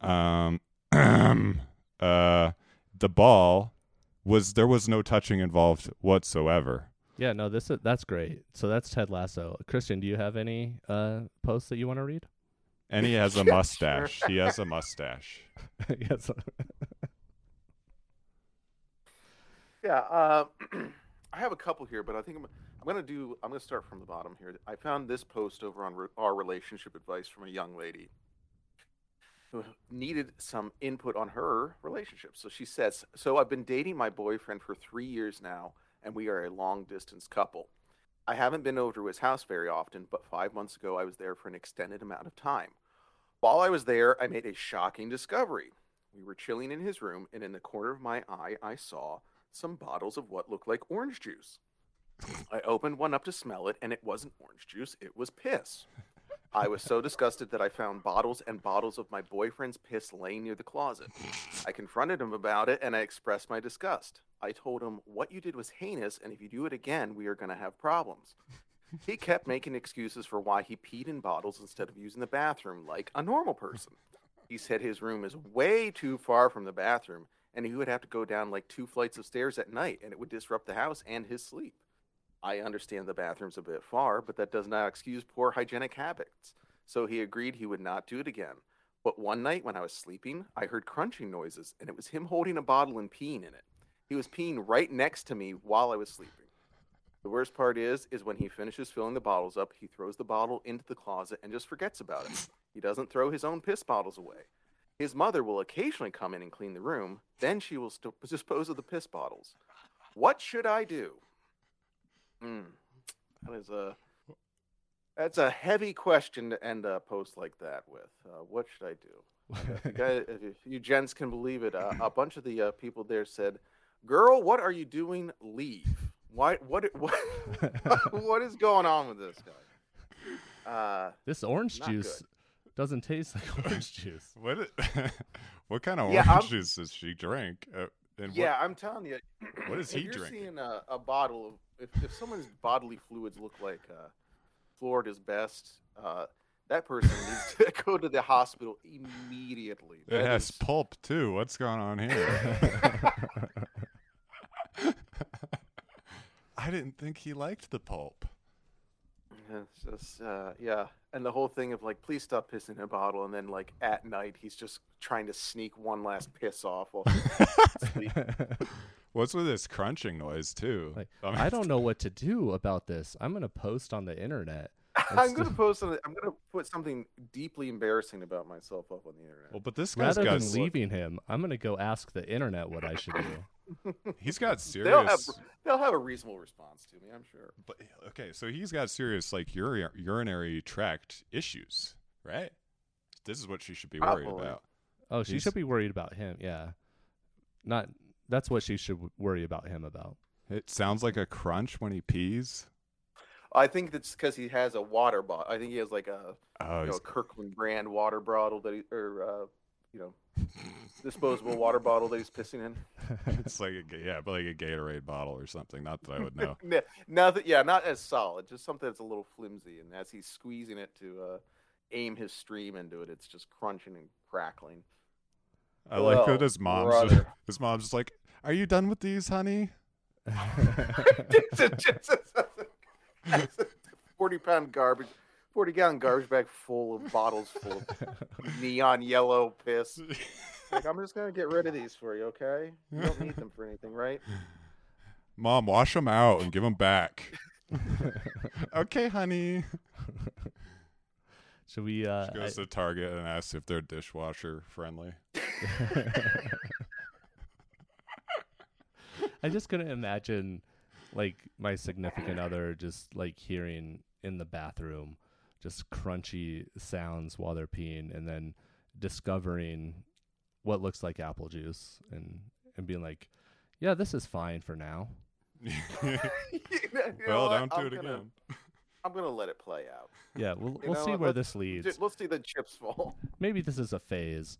um uh the ball was there was no touching involved whatsoever. Yeah, no, this is, that's great. So that's Ted Lasso. Christian, do you have any uh, posts that you want to read? And he has a mustache. He has a mustache. yes. Yeah, uh, I have a couple here, but I think I'm, I'm going to do. I'm going to start from the bottom here. I found this post over on re- our relationship advice from a young lady who needed some input on her relationship. So she says, "So I've been dating my boyfriend for three years now, and we are a long distance couple. I haven't been over to his house very often, but five months ago I was there for an extended amount of time. While I was there, I made a shocking discovery. We were chilling in his room, and in the corner of my eye, I saw." some bottles of what looked like orange juice. I opened one up to smell it, and it wasn't orange juice, it was piss. I was so disgusted that I found bottles and bottles of my boyfriend's piss laying near the closet. I confronted him about it and I expressed my disgust. I told him, What you did was heinous, and if you do it again, we are going to have problems. He kept making excuses for why he peed in bottles instead of using the bathroom like a normal person. He said his room is way too far from the bathroom and he would have to go down like two flights of stairs at night and it would disrupt the house and his sleep. I understand the bathroom's a bit far, but that does not excuse poor hygienic habits. So he agreed he would not do it again. But one night when I was sleeping, I heard crunching noises and it was him holding a bottle and peeing in it. He was peeing right next to me while I was sleeping. The worst part is is when he finishes filling the bottles up, he throws the bottle into the closet and just forgets about it. He doesn't throw his own piss bottles away. His mother will occasionally come in and clean the room. Then she will st- dispose of the piss bottles. What should I do? Hmm, that is a that's a heavy question to end a post like that with. Uh, what should I do? You, guys, if you gents can believe it, uh, a bunch of the uh, people there said, "Girl, what are you doing? Leave." Why? What? What? what is going on with this guy? Uh, this orange Not juice doesn't taste like orange juice. What? What kind of Yeah, orange I'm- juice does she drink? Uh, And what- Yeah, I'm telling you. What is if he you're drinking? seeing a, a bottle of if, if someone's bodily fluids look like uh, Florida's best, uh, that person needs to go to the hospital immediately. It That has is- pulp too. What's going on here? I didn't think he liked the pulp. It's just uh, yeah, and the whole thing of like, please stop pissing in a bottle, and then like at night he's just trying to sneak one last piss off while. What's with this crunching noise too? Like, I mean- I don't know what to do about this. I'm gonna post on the internet. I'm gonna post. On, I'm gonna put something deeply embarrassing about myself up on the internet. Well, but this guy's Rather got than leaving him, I'm gonna go ask the internet what I should do. He's got they'll have serious. they'll have a reasonable response to me. I'm sure. But okay, so he's got serious like uri- urinary tract issues, right? This is what she should be worried Probably. about. Oh, she He's- should be worried about him. Yeah, not. That's what she should worry about him about. It sounds like a crunch when he pees. I think that's because he has a water bottle. I think he has like a Oh, you know, he's, Kirkland brand water bottle that he or uh, you know disposable water bottle that he's pissing in. it's like a yeah, but like a Gatorade bottle or something. Not that I would know. No, nothing. Yeah, not as solid. Just something that's a little flimsy. And as he's squeezing it to uh, aim his stream into it, it's just crunching and crackling. I like Oh, that his mom's brother. his mom's just like, "Are you done with these, honey?" Forty pound garbage, forty gallon garbage bag full of bottles full of neon yellow piss. Like I'm just gonna get rid of these for you, okay? You don't need them for anything, right? Mom, wash them out and give them back. okay, honey. Should we? Uh, She goes I- to Target and asks if they're dishwasher friendly. I just couldn't imagine like my significant other just like hearing in the bathroom just crunchy sounds while they're peeing and then discovering what looks like apple juice and and being like, "Yeah, this is fine for now." You know well, what? don't do I'm it gonna- again. I'm gonna let it play out. Yeah, we'll we'll know see where this leads. Let's see the chips fall. Maybe this is a phase.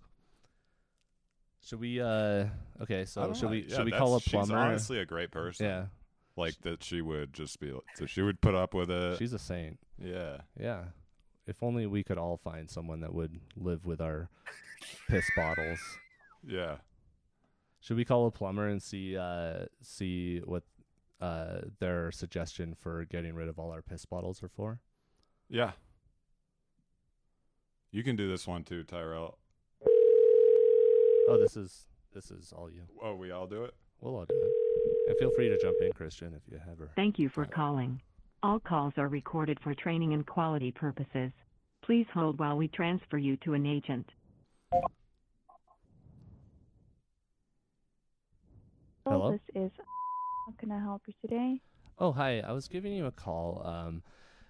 Should we uh okay, so should know. we Yeah, should we call a that's- She's plumber? honestly a great person. yeah. Like that she would just be so she would put up with it. She's a saint. yeah. Yeah. If only we could all find someone that would live with our piss bottles. Yeah. Should we call a plumber and see uh see what uh their suggestion for getting rid of all our piss bottles are for? Yeah. You can do this one too, Tyrell. Oh, this is this is all you. Oh, we all do it? We'll all do it. And feel free to jump in, Christian, if you have ever. Thank you for calling. All calls are recorded for training and quality purposes. Please hold while we transfer you to an agent. Hello? This is. How can I help you today? Oh, hi. I was giving you a call. Um,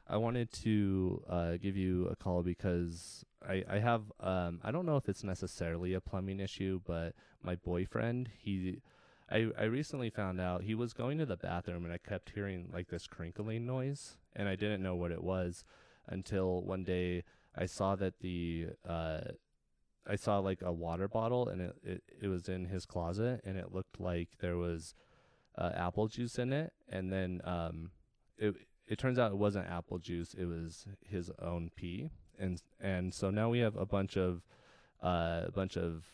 I wanted to uh, give you a call because I, I have um, I don't know if it's necessarily a plumbing issue, but my boyfriend he I I recently found out he was going to the bathroom and I kept hearing like this crinkling noise and I didn't know what it was until one day I saw that the uh, I saw like a water bottle and it, it, it was in his closet and it looked like there was uh, apple juice in it and then um it it turns out it wasn't apple juice it was his own pee and and so now we have a bunch of uh, a bunch of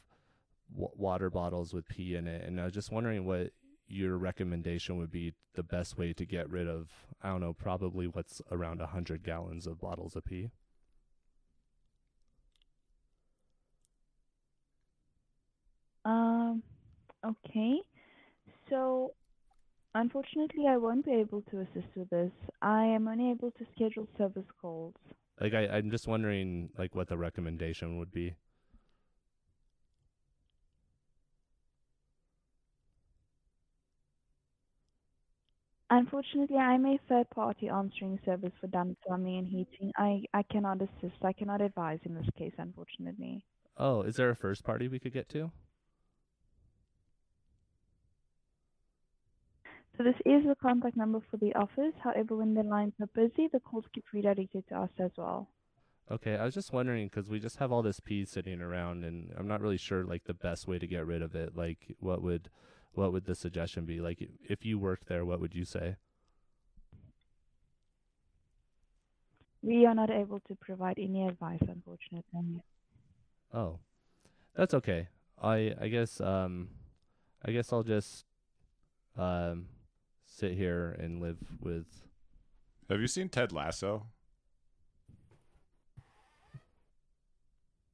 w- water bottles with pee in it and I was just wondering what your recommendation would be the best way to get rid of I don't know probably what's around a hundred gallons of bottles of pee Um, okay. So, unfortunately, I won't be able to assist with this. I am unable to schedule service calls. like I, I'm just wondering like what the recommendation would be Unfortunately, I'm a third party answering service for Dunn Plumbing and Heating. I, I cannot assist. I cannot advise in this case, unfortunately. oh is there a first party we could get to So this is the contact number for the office. However, when the lines are busy, the calls get redirected to us as well. Okay, I was just wondering because we just have all this pee sitting around, and I'm not really sure like the best way to get rid of it. Like, what would what would the suggestion be? Like if you worked there, what would you say? We are not able to provide any advice, unfortunately. Oh, that's okay. I I guess um, I guess I'll just um sit here and live with. Have you seen Ted Lasso?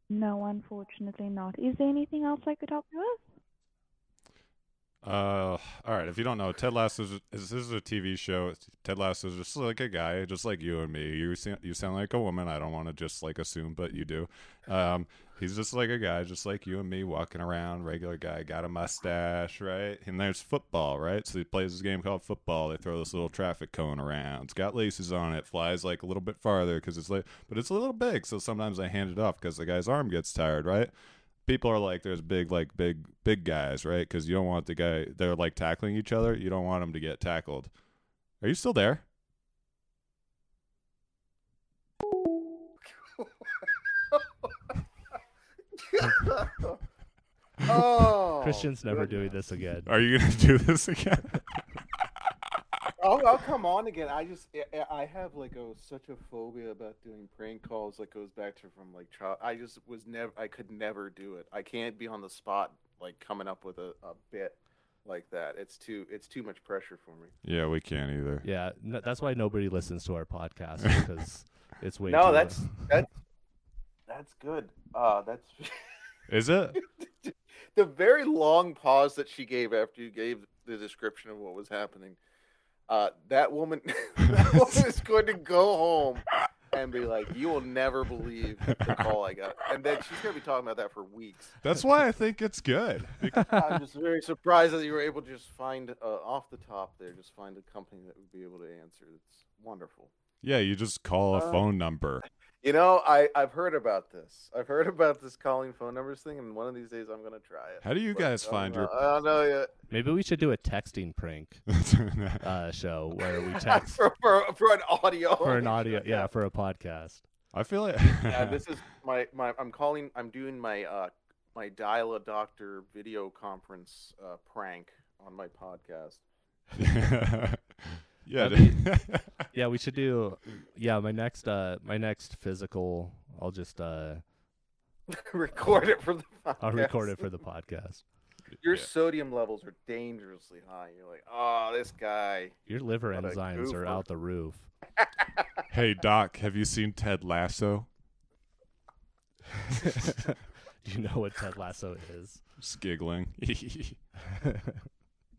No, unfortunately not. Is there anything else I could help you with? Uh, all right. If you don't know, Ted Lasso is this is a TV show. Ted Lasso is just like a guy, just like you and me. You sound, you sound like a woman. I don't want to just like assume, but you do. Um, he's just like a guy, just like you and me, walking around, regular guy, got a mustache, right? And there's football, right? So he plays this game called football. They throw this little traffic cone around. It's got laces on it. Flies like a little bit farther because it's like, but it's a little big. So sometimes I hand it off because the guy's arm gets tired, right? People are like there's big like big big guys right? Because you don't want the guy they're like tackling each other. You don't want them to get tackled. Are you still there? Oh, Christian's never doing this again. are you gonna do this again I'll, I'll come on again. I just I- I have like a such a phobia about doing prank calls that goes back to from like child. I just was never I could never do it. I can't be on the spot like coming up with a, a bit like that. It's too it's too much pressure for me. yeah we can't either Yeah, no, that's why nobody listens to our podcast because it's way. No, too that's that's that's good. Uh that's is it the very long pause that she gave after you gave the description of what was happening. Uh, that woman, that woman is going to go home and be like, "You will never believe the call I got," and then she's going to be talking about that for weeks. that's why i think it's good I'm just very surprised that you were able to just find uh, off the top there, just find a company that would be able to answer. It's wonderful. yeah you just call a Uh, phone number You know, I I've heard about this. I've heard about this calling phone numbers thing, and one of these days I'm going to try it. how do you But guys find know. your I don't know yet. Maybe we should do a texting prank uh, show where we text for, for, for an audio for an audio, show. yeah, for a podcast. i feel like yeah this is my, my i'm calling i'm doing my uh my dial a doctor video conference uh prank on my podcast yeah That'd Yeah, we should do. Yeah, my next, uh, my next physical, I'll just, uh, record it for the podcast. I'll record it for the podcast. your Yeah. sodium levels are dangerously high you're like oh this guy Your liver What enzymes are out the roof. hey doc have you seen ted lasso you know what Ted Lasso is. Just giggling.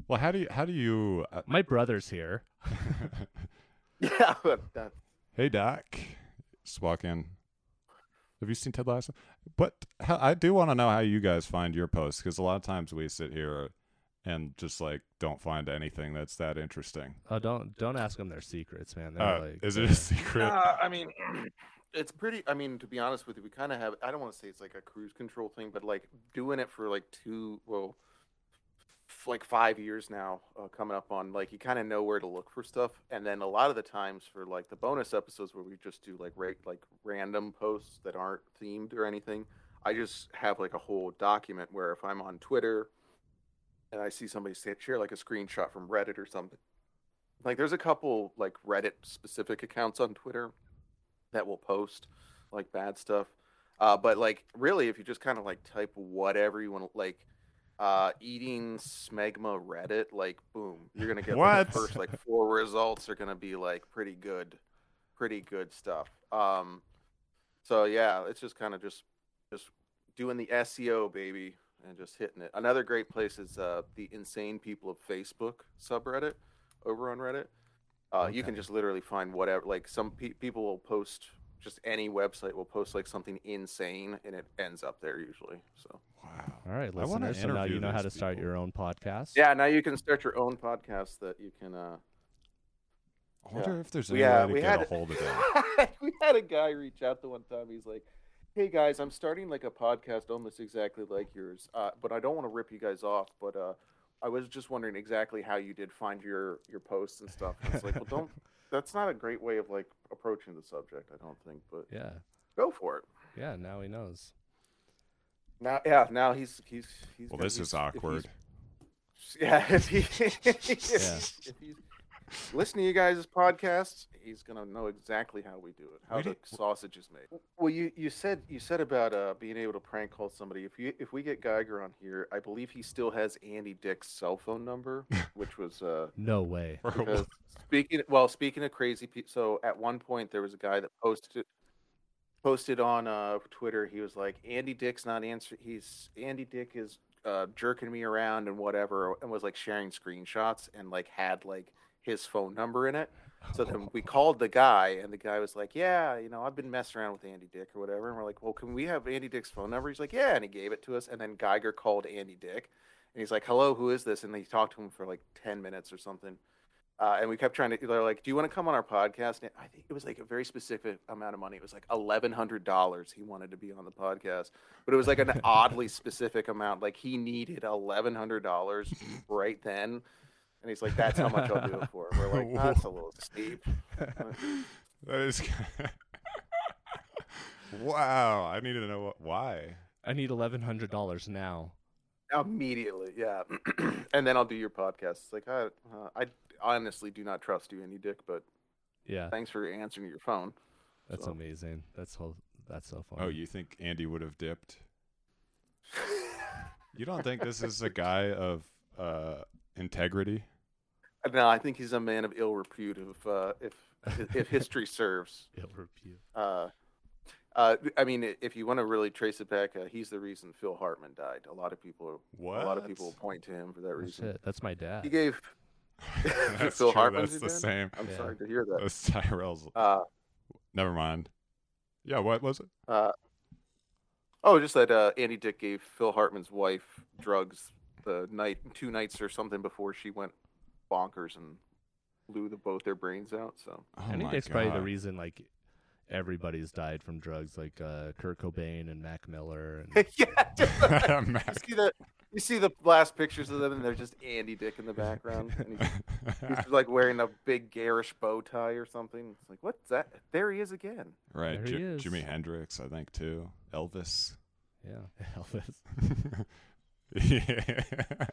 Well, how do you how do you? Uh, My brother's here. yeah but that, hey, Doc. Just walk in. Have you seen Ted Lasso? But how, I do want to know how you guys find your posts because a lot of times we sit here and just like don't find anything that's that interesting. Oh, don't don't ask them their secrets, man. They're Uh, like, is it a secret? Uh, i mean it's pretty i mean to be honest with you we kind of have i don't want to say it's like a cruise control thing but like doing it for like two well f- like five years now uh, coming up on like you kind of know where to look for stuff. And then a lot of the times for like the bonus episodes where we just do like ra- like random posts that aren't themed or anything i just have like a whole document where if i'm on twitter and i see somebody say, share like a screenshot from reddit or something like there's a couple like reddit specific accounts on twitter that will post like bad stuff. Uh, but like really if you just kind of like type whatever you want like uh eating smegma reddit like boom you're gonna get What? the first like four results are gonna be like pretty good pretty good stuff. Um so yeah it's just kind of just just doing the seo baby and just hitting it. Another great place is uh the insane people of facebook subreddit over on reddit. Uh, you can just literally find whatever like some pe- people will post just any website will post like something insane and it ends up there usually so wow. All right, I wanna listeners. So now you know how to these start people. your own podcast. yeah now you can start your own podcast that you can uh I wonder Yeah. if there's we, any uh, way to we get had a hold of it. we had a guy reach out the one time he's like hey guys i'm starting like a podcast almost exactly like yours uh, but i don't want to rip you guys off but uh i was just wondering exactly how you did find your your posts and stuff and it's like well don't that's not a great way of like approaching the subject i don't think but Yeah. go for it Yeah. Now he knows. Now, yeah, now he's he's he's. Well, this he's- is awkward. Yeah, if he if he's listening to you guys' podcasts, he's gonna know exactly how we do it, how We the did- sausage is made. Well, you, you said you said about uh, being able to prank call somebody. If you if we get Geiger on here, I believe he still has Andy Dick's cell phone number, which was uh, No way. speaking well speaking of crazy people so at one point there was a guy that posted posted on uh twitter he was like andy dick's not answering he's andy dick is uh jerking me around and whatever and was like sharing screenshots and like had like his phone number in it so then we called the guy and the guy was like yeah you know i've been messing around with andy dick or whatever and we're like well can we have andy dick's phone number he's like yeah and he gave it to us and then geiger called andy dick and he's like hello who is this and he talked to him for like 10 minutes or something uh, and we kept trying to. They're like, "Do you want to come on our podcast?" And I think it was like a very specific amount of money. It was like eleven hundred dollars. He wanted to be on the podcast, but it was like an oddly specific amount. Like he needed eleven hundred dollars right then, and he's like, "That's how much I'll do it for." We're like, "That's a little steep." That is. wow, I need to know what, why. I need eleven hundred dollars now. Immediately, yeah, and then I'll do your podcast. It's like, I, uh, I honestly do not trust you, Andy Dick, but Yeah, thanks for answering your phone. that's so. amazing. That's so that's so funny. Oh, you think Andy would have dipped? You don't think this is a guy of uh, integrity? No, I think he's a man of ill repute. If uh, if if history serves, Ill repute. uh, uh, I mean, if you want to really trace it back, uh, he's the reason Phil Hartman died. A lot of people, What? a lot of people point to him for that reason. shit, that's my dad. He gave That's Phil true. Hartman's That's the dad? same. I'm Yeah. sorry to hear that. That's Tyrell's. Uh, Never mind. Yeah, what was it? uh, oh, just that uh, Andy Dick gave Phil Hartman's wife drugs the night, two nights or something before she went bonkers and blew the, both their brains out. So Oh I think my that's probably the reason like everybody's died from drugs, like uh, Kurt Cobain and Mac Miller. And yeah, just- you see the you see the last pictures of them, and they're just Andy Dick in the background. And he's, he's like wearing a big garish bow tie or something. It's like, what's that? There he is again. right, There he is. Jimi Hendrix, I think too. Elvis. yeah, Elvis. yeah.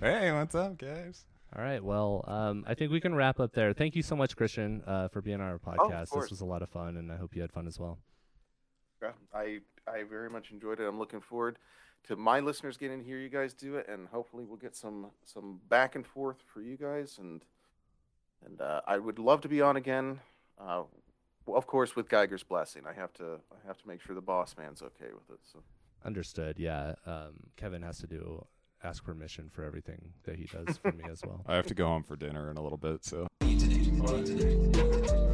Hey, what's up, guys? All right. Well, um, I think we can wrap up there. Thank you so much, Christian, uh, for being on our podcast. course. this was a lot of fun, and I hope you had fun as well. Yeah, I I very much enjoyed it. I'm looking forward to my listeners getting to hear you guys do it, and hopefully we'll get some some back and forth for you guys. And and uh, I would love to be on again. Uh, well, of course, with Geiger's blessing, I have to I have to make sure the boss man's okay with it. So. Understood. Yeah. Um, Kevin has to do ask permission for everything that he does for me as well. I have to go home for dinner in a little bit, so. Internet, internet.